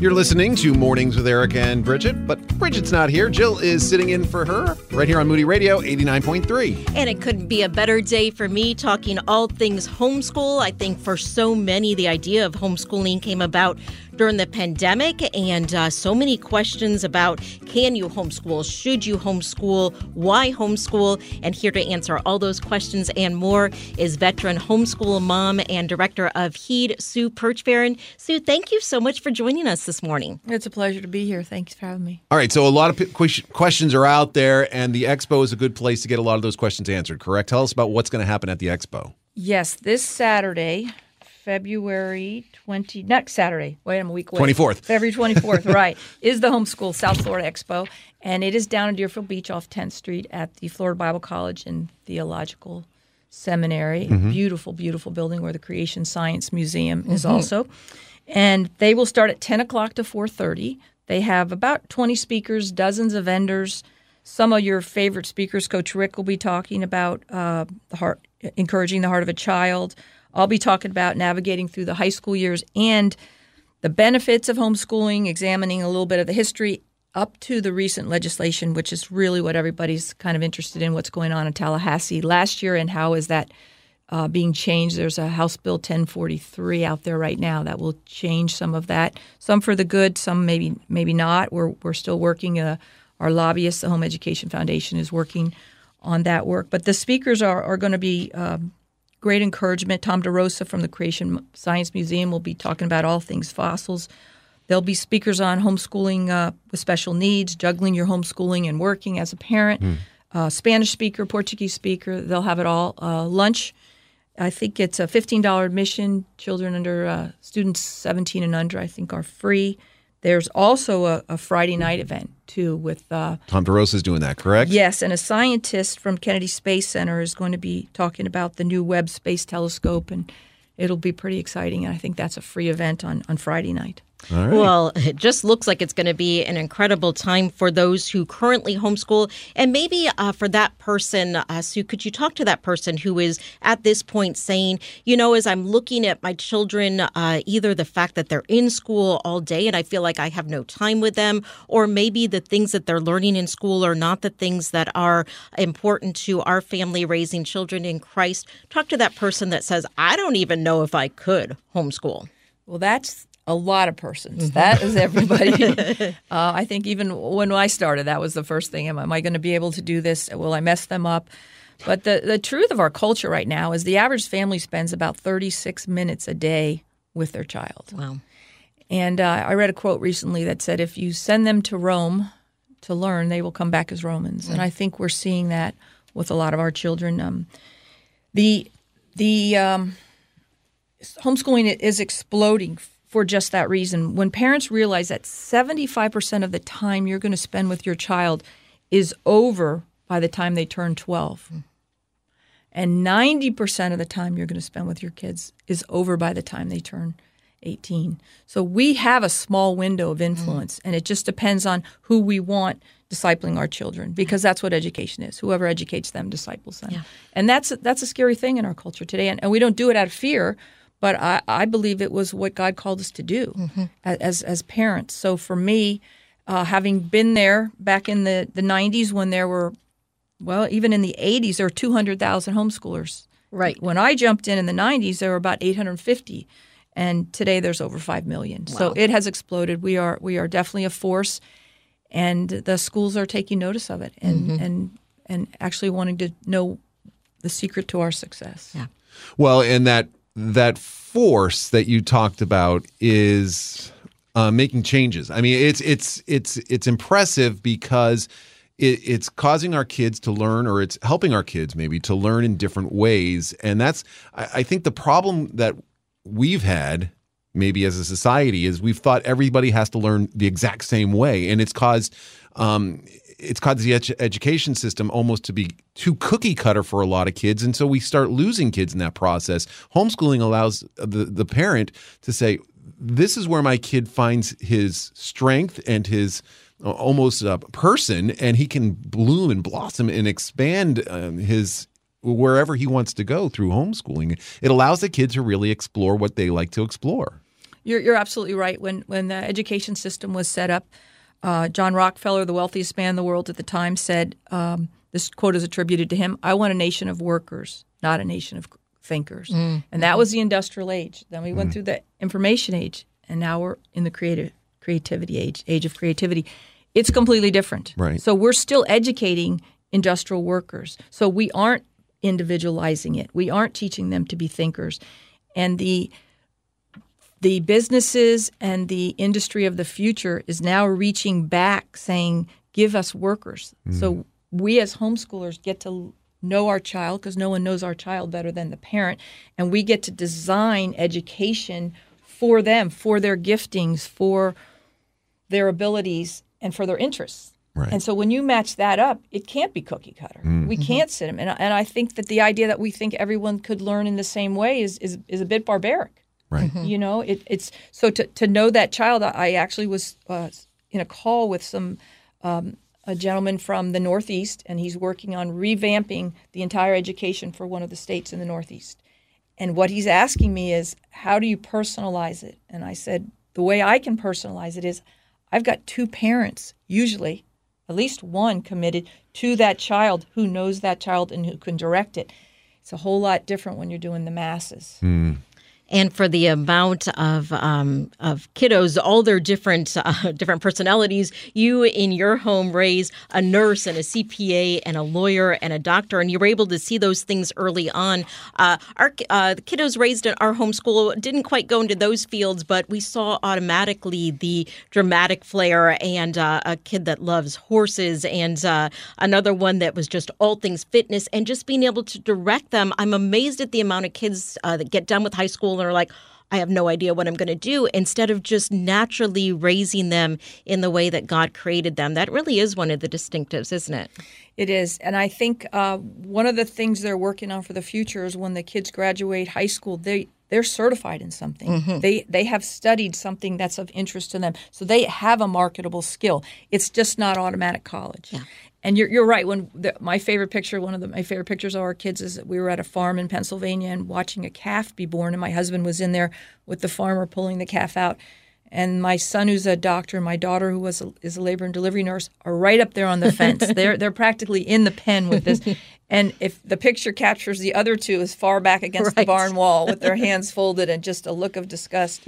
You're listening to Mornings with Eric and Bridget, but Bridget's not here. Jill is sitting in for her right here on Moody Radio 89.3. And it couldn't be a better day for me talking all things homeschool. I think for so many, the idea of homeschooling came about during the pandemic, and uh, so many questions about can you homeschool, should you homeschool, why homeschool, and here to answer all those questions and more is veteran homeschool mom and director of HEED, Sue Puchferran. Sue, thank you so much for joining us this morning. It's a pleasure to be here. Thanks for having me. All right, so a lot of questions are out there, and the expo is a good place to get a lot of those questions answered, correct? Tell us about what's going to happen at the expo. Yes, this Saturday, February 20, next Saturday, wait, I'm a week away. 24th. February 24th, right, is the Homeschool South Florida Expo. And it is down in Deerfield Beach off 10th Street at the Florida Bible College and Theological Seminary. Mm-hmm. Beautiful, beautiful building where the Creation Science Museum is mm-hmm. also. And they will start at 10 o'clock to 4.30. They have about 20 speakers, dozens of vendors. Some of your favorite speakers, Coach Rick will be talking about uh, the heart, encouraging the heart of a child. I'll be talking about navigating through the high school years and the benefits of homeschooling, examining a little bit of the history up to the recent legislation, which is really what everybody's kind of interested in what's going on in Tallahassee last year and how is that uh, being changed. There's a House Bill 1043 out there right now that will change some of that, some for the good, some maybe maybe not. We're, we're still working. Uh, our lobbyists, the Home Education Foundation, is working on that work. But the speakers are, are going to be um, great encouragement. Tom DeRosa from the Creation Science Museum will be talking about all things fossils. There'll be speakers on homeschooling uh, with special needs, juggling your homeschooling and working as a parent, mm. uh, Spanish speaker, Portuguese speaker. They'll have it all. Uh, lunch, I think it's a $15 admission. Children under uh, students 17 and under, I think, are free. There's also a, a Friday night event too with uh, Tom DeRosa is doing that, correct? Yes, and a scientist from Kennedy Space Center is going to be talking about the new Webb Space Telescope, and it'll be pretty exciting. And I think that's a free event on on Friday night. Right. Well, it just looks like it's going to be an incredible time for those who currently homeschool. And maybe uh, for that person, uh, Sue, could you talk to that person who is at this point saying, you know, as I'm looking at my children, uh, either the fact that they're in school all day and I feel like I have no time with them, or maybe the things that they're learning in school are not the things that are important to our family raising children in Christ. Talk to that person that says, I don't even know if I could homeschool. Well, that's a lot of persons. Mm-hmm. That is everybody. uh, I think even when I started, that was the first thing. Am, am I going to be able to do this? Will I mess them up? But the, the truth of our culture right now is the average family spends about 36 minutes a day with their child. Wow. And uh, I read a quote recently that said, if you send them to Rome to learn, they will come back as Romans. Mm. And I think we're seeing that with a lot of our children. Um, the the um, homeschooling is exploding for just that reason. When parents realize that 75% of the time you're going to spend with your child is over by the time they turn 12, and 90% of the time you're going to spend with your kids is over by the time they turn 18. So we have a small window of influence, mm. and it just depends on who we want discipling our children because that's what education is. Whoever educates them disciples them. Yeah. And that's that's a scary thing in our culture today and, and we don't do it out of fear but I, I believe it was what God called us to do mm-hmm. as as parents. So for me, uh, having been there back in the, the 90s when there were, well, even in the 80s, there were 200,000 homeschoolers. Right. When I jumped in in the 90s, there were about 850, and today there's over five million. Wow. So it has exploded. We are we are definitely a force, and the schools are taking notice of it, and mm-hmm. and and actually wanting to know the secret to our success. Yeah. Well, and that that force that you talked about is uh, making changes. I mean, it's it's it's it's impressive because it, it's causing our kids to learn, or it's helping our kids maybe to learn in different ways. And that's I, I think the problem that we've had maybe as a society is we've thought everybody has to learn the exact same way, and it's caused um, it's caused the ed- education system almost to be too cookie cutter for a lot of kids, and so we start losing kids in that process. Homeschooling allows the the parent to say, "This is where my kid finds his strength and his." Uh, almost a person, and he can bloom and blossom and expand um, his wherever he wants to go through homeschooling. It allows the kid to really explore what they like to explore. You're, you're absolutely right. When when the education system was set up, uh, John Rockefeller, the wealthiest man in the world at the time, said um, this quote is attributed to him: "I want a nation of workers, not a nation of thinkers." And that was the industrial age. Then we went through the information age, and now we're in the creative creativity age, age of creativity. It's completely different. Right. So we're still educating industrial workers. So we aren't individualizing it. We aren't teaching them to be thinkers. And the the businesses and the industry of the future is now reaching back saying, give us workers. Mm. So we as homeschoolers get to know our child because no one knows our child better than the parent. And we get to design education for them, for their giftings, for their abilities, and for their interests. Right. And so when you match that up, it can't be cookie cutter. Mm. We mm-hmm. can't sit them. And, and I think that the idea that we think everyone could learn in the same way is, is, is a bit barbaric. Right. You know, it, it's so to, to know that child. I actually was uh, in a call with some um, a gentleman from the Northeast, and he's working on revamping the entire education for one of the states in the Northeast. And what he's asking me is, how do you personalize it? And I said, the way I can personalize it is, I've got two parents, usually, at least one committed to that child who knows that child and who can direct it. It's a whole lot different when you're doing the masses. And for the amount of um, of kiddos, all their different uh, different personalities. You in your home raise a nurse and a CPA and a lawyer and a doctor, and you were able to see those things early on. Uh, our uh, kiddos raised in our homeschool didn't quite go into those fields, but we saw automatically the dramatic flair and uh, a kid that loves horses and uh, another one that was just all things fitness and just being able to direct them. I'm amazed at the amount of kids uh, that get done with high school and are like, I have no idea what I'm going to do, instead of just naturally raising them in the way that God created them. That really is one of the distinctives, isn't it? It is, and I think uh, one of the things they're working on for the future is when the kids graduate high school, they they're certified in something. Mm-hmm. They they have studied something that's of interest to them, so they have a marketable skill. It's just not automatic college. And you're, you're right. When the, my favorite picture, one of the, my favorite pictures of our kids is that we were at a farm in Pennsylvania and watching a calf be born, and my husband was in there with the farmer pulling the calf out. And my son, who's a doctor, and my daughter, who was a, is a labor and delivery nurse, are right up there on the fence. they're they're practically in the pen with this. And if the picture captures the other two as far back against the barn wall with their hands folded and just a look of disgust.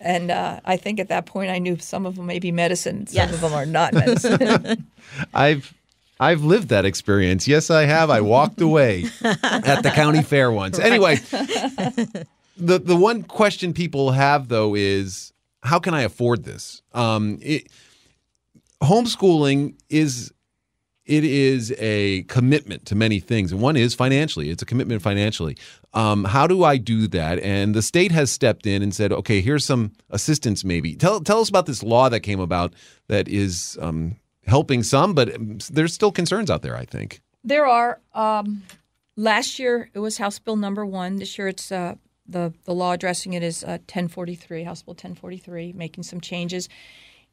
and uh, I think at that point I knew some of them may be medicine, some Yes. of them are not medicine. I've I've lived that experience. Yes, I have. I walked away at the county fair once. Anyway, the the one question people have though is how can I afford this? Um, it, homeschooling is it is a commitment to many things, and one is financially. It's a commitment financially. Um, how do I do that? And the state has stepped in and said, okay, here's some assistance. Maybe tell tell us about this law that came about that is um, helping some, but um, there's still concerns out there. I think. There are. Um, last year it was House Bill number one. This year it's uh, the the law addressing it is uh, 1043, House Bill 1043, making some changes.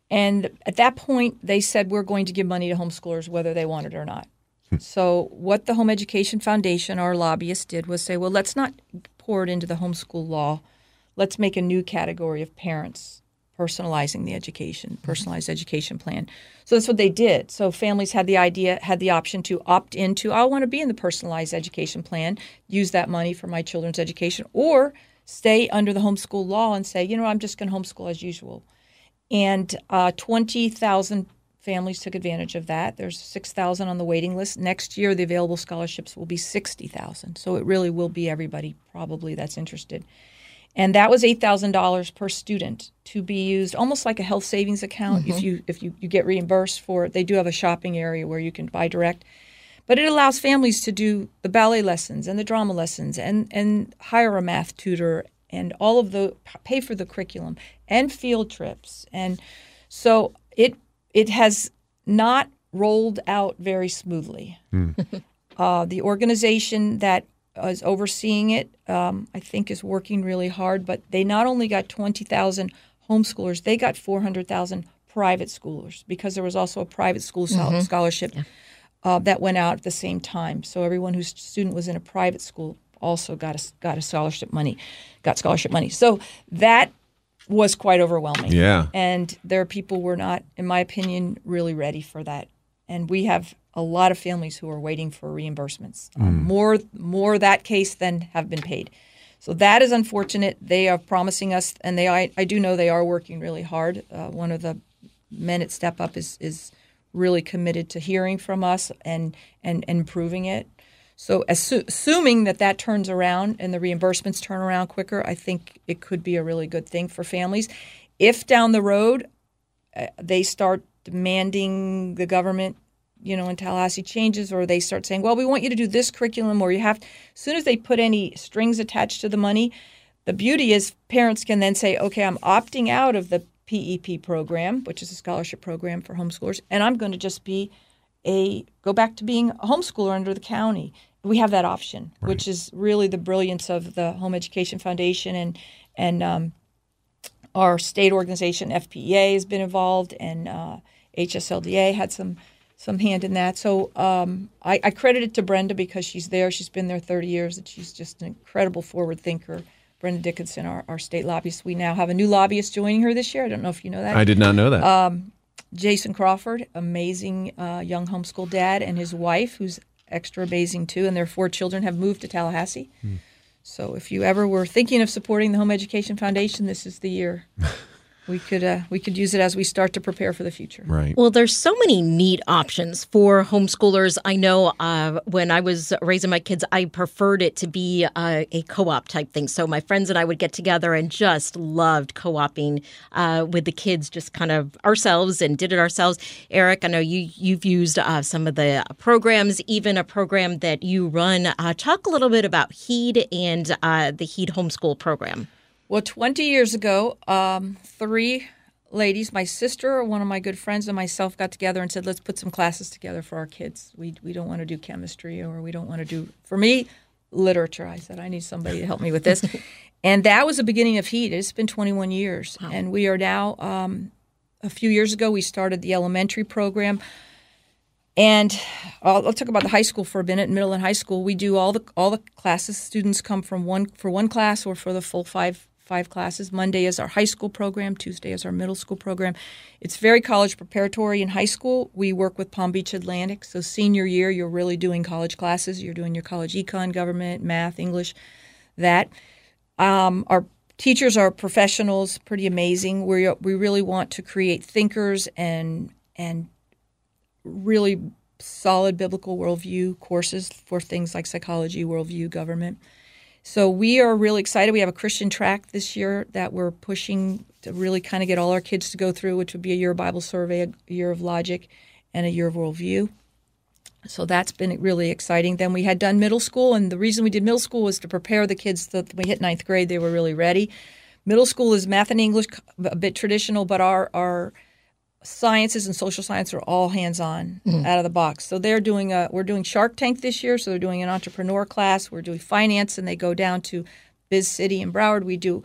And at that point, they said we're going to give money to homeschoolers whether they want it or not. so what the Home Education Foundation, our lobbyists, did was say, well, let's not pour it into the homeschool law. Let's make a new category of parents personalizing the education, personalized education plan. So that's what they did. So families had the idea, had the option to opt into, I want to be in the personalized education plan, use that money for my children's education, or stay under the homeschool law and say, you know, I'm just going to homeschool as usual. And uh, 20,000 families took advantage of that. There's 6,000 on the waiting list. Next year, the available scholarships will be 60,000. So it really will be everybody probably that's interested. And that was $8,000 per student to be used almost like a health savings account. If you if you, you get reimbursed for it, they do have a shopping area where you can buy direct. But it allows families to do the ballet lessons and the drama lessons and, and hire a math tutor and all of the pay for the curriculum and field trips. And so it it has not rolled out very smoothly. uh, the organization that is overseeing it, um, I think, is working really hard. But they not only got 20,000 homeschoolers, they got 400,000 private schoolers because there was also a private school sol- scholarship uh, that went out at the same time. So everyone whose student was in a private school also got a, got a scholarship money, got scholarship money. So that was quite overwhelming. Yeah. And there are people were not, in my opinion, really ready for that. And we have a lot of families who are waiting for reimbursements. Um, more more that case than have been paid. So that is unfortunate. They are promising us, and they I, I do know they are working really hard. Uh, one of the men at Step Up is is really committed to hearing from us and and, and improving it. So assu- assuming that that turns around and the reimbursements turn around quicker, I think it could be a really good thing for families. If down the road uh, they start demanding the government, you know, in Tallahassee changes, or they start saying, "Well, we want you to do this curriculum," or you have. As soon as they put any strings attached to the money, the beauty is parents can then say, "Okay, I'm opting out of the PEP program, which is a scholarship program for homeschoolers, and I'm going to just be a go back to being a homeschooler under the county." We have that option, which is really the brilliance of the Home Education Foundation and and um, our state organization FPEA has been involved, and uh, HSLDA had some some hand in that. So um, I, I credit it to Brenda because she's there. She's been there 30 years, and she's just an incredible forward thinker. Brenda Dickinson, our, our state lobbyist. We now have a new lobbyist joining her this year. I don't know if you know that. I did not know that. Um, Jason Crawford, amazing uh, young homeschool dad, and his wife, who's extra amazing too, and their four children have moved to Tallahassee. So if you ever were thinking of supporting the Home Education Foundation, this is the year. we could uh, we could use it as we start to prepare for the future. right. Well, there's so many neat options for homeschoolers. I know uh, when I was raising my kids, I preferred it to be uh, a co-op type thing. So my friends and I would get together and just loved co-oping uh, with the kids, just kind of ourselves and did it ourselves. Eric, I know you you've used uh, some of the programs, even a program that you run. Uh, talk a little bit about HEED and uh, the HEED homeschool program. Well, 20 years ago, um, three ladies, my sister, one of my good friends, and myself got together and said, let's put some classes together for our kids. We, we don't want to do chemistry or we don't want to do, for me, literature. I said, I need somebody to help me with this. and that was the beginning of HEAT. It's been 21 years. And we are now, um, a few years ago, we started the elementary program. And I'll, I'll talk about the high school for a minute. Middle and high school, we do all the all the classes. Students come from one for one class or for the full five five classes. Monday is our high school program. Tuesday is our middle school program. It's very college preparatory in high school. We work with Palm Beach Atlantic. So senior year, you're really doing college classes. You're doing your college econ, government, math, English, that. Um, our teachers are professionals, pretty amazing. We we really want to create thinkers and and really solid biblical worldview courses for things like psychology, worldview, government. So we are really excited. We have a Christian track this year that we're pushing to really kind of get all our kids to go through, which would be a year of Bible survey, a year of logic, and a year of worldview. So that's been really exciting. Then we had done middle school, and the reason we did middle school was to prepare the kids that we hit ninth grade, they were really ready. Middle school is math and English, a bit traditional, but our our sciences and social science are all hands on mm-hmm. out of the box. So they're doing a we're doing Shark Tank this year, so they're doing an entrepreneur class. We're doing finance, and they go down to Biz City and Broward. We do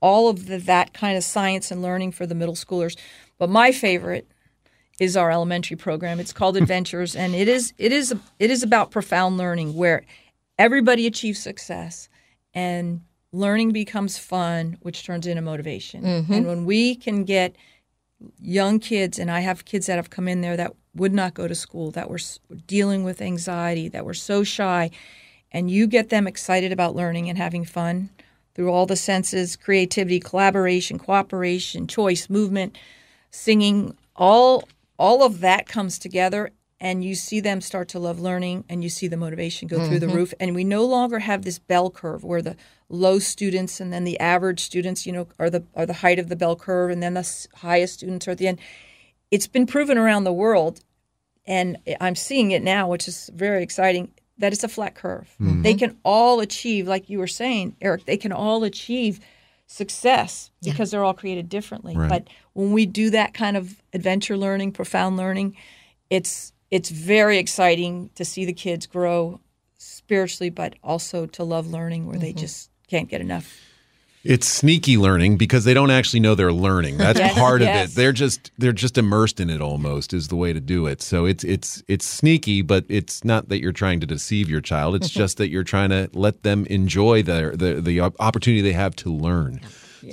all of the, that kind of science and learning for the middle schoolers. But my favorite is our elementary program. It's called Adventures, and it is it is it is about profound learning where everybody achieves success and learning becomes fun, which turns into motivation. Mm-hmm. And when we can get young kids, and I have kids that have come in there that would not go to school, that were dealing with anxiety, that were so shy, and you get them excited about learning and having fun through all the senses creativity, collaboration, cooperation, choice, movement, singing, all all of that comes together and you see them start to love learning and you see the motivation go through the mm-hmm. roof and we no longer have this bell curve where the low students and then the average students you know are the are the height of the bell curve and then the highest students are at the end. It's been proven around the world and i'm seeing it now which is very exciting that it's a flat curve. Mm-hmm. They can all achieve like you were saying eric they can all achieve success because they're all created differently. Right. but when we do that kind of adventure learning profound learning it's it's very exciting to see the kids grow spiritually but also to love learning where they mm-hmm. just can't get enough It's sneaky learning because they don't actually know they're learning. That's Yes, part of yes. it. They're just they're just immersed in it almost is the way to do it. So it's it's it's sneaky, but it's not that you're trying to deceive your child. It's just that you're trying to let them enjoy the the the opportunity they have to learn.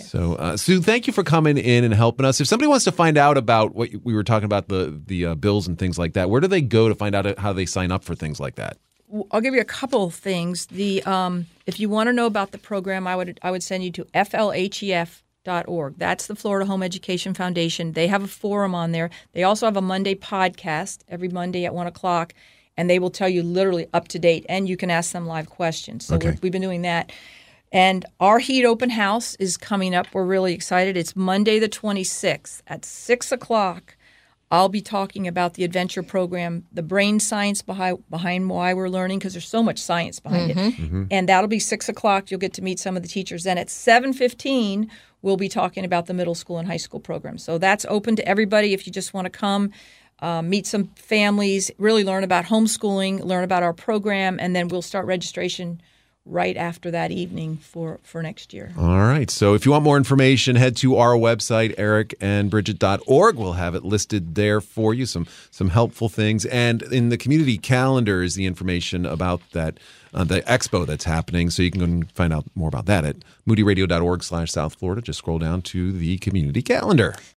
So, uh, Sue, thank you for coming in and helping us. If somebody wants to find out about what we were talking about the the uh, bills and things like that, where do they go to find out how they sign up for things like that? I'll give you a couple of things. The um, if you want to know about the program, I would I would send you to flhef.org. That's the Florida Home Education Foundation. They have a forum on there. They also have a Monday podcast every Monday at one o'clock, and they will tell you literally up to date, and you can ask them live questions. So Okay. we've been doing that. And our Heat Open House is coming up. We're really excited. It's Monday the 26th at 6 o'clock. I'll be talking about the adventure program, the brain science behind, behind why we're learning, because there's so much science behind it. And that'll be 6 o'clock. You'll get to meet some of the teachers. Then at 7.15, we'll be talking about the middle school and high school program. So that's open to everybody if you just want to come. Uh, meet some families, really learn about homeschooling, learn about our program, and then we'll start registration right after that evening for, for next year. All right. So if you want more information, head to our website, ericandbridget.org. We'll have it listed there for you, some some helpful things. And in the community calendar is the information about that uh, the expo that's happening. So you can go and find out more about that at moodyradio.org slash South Florida. Just scroll down to the community calendar.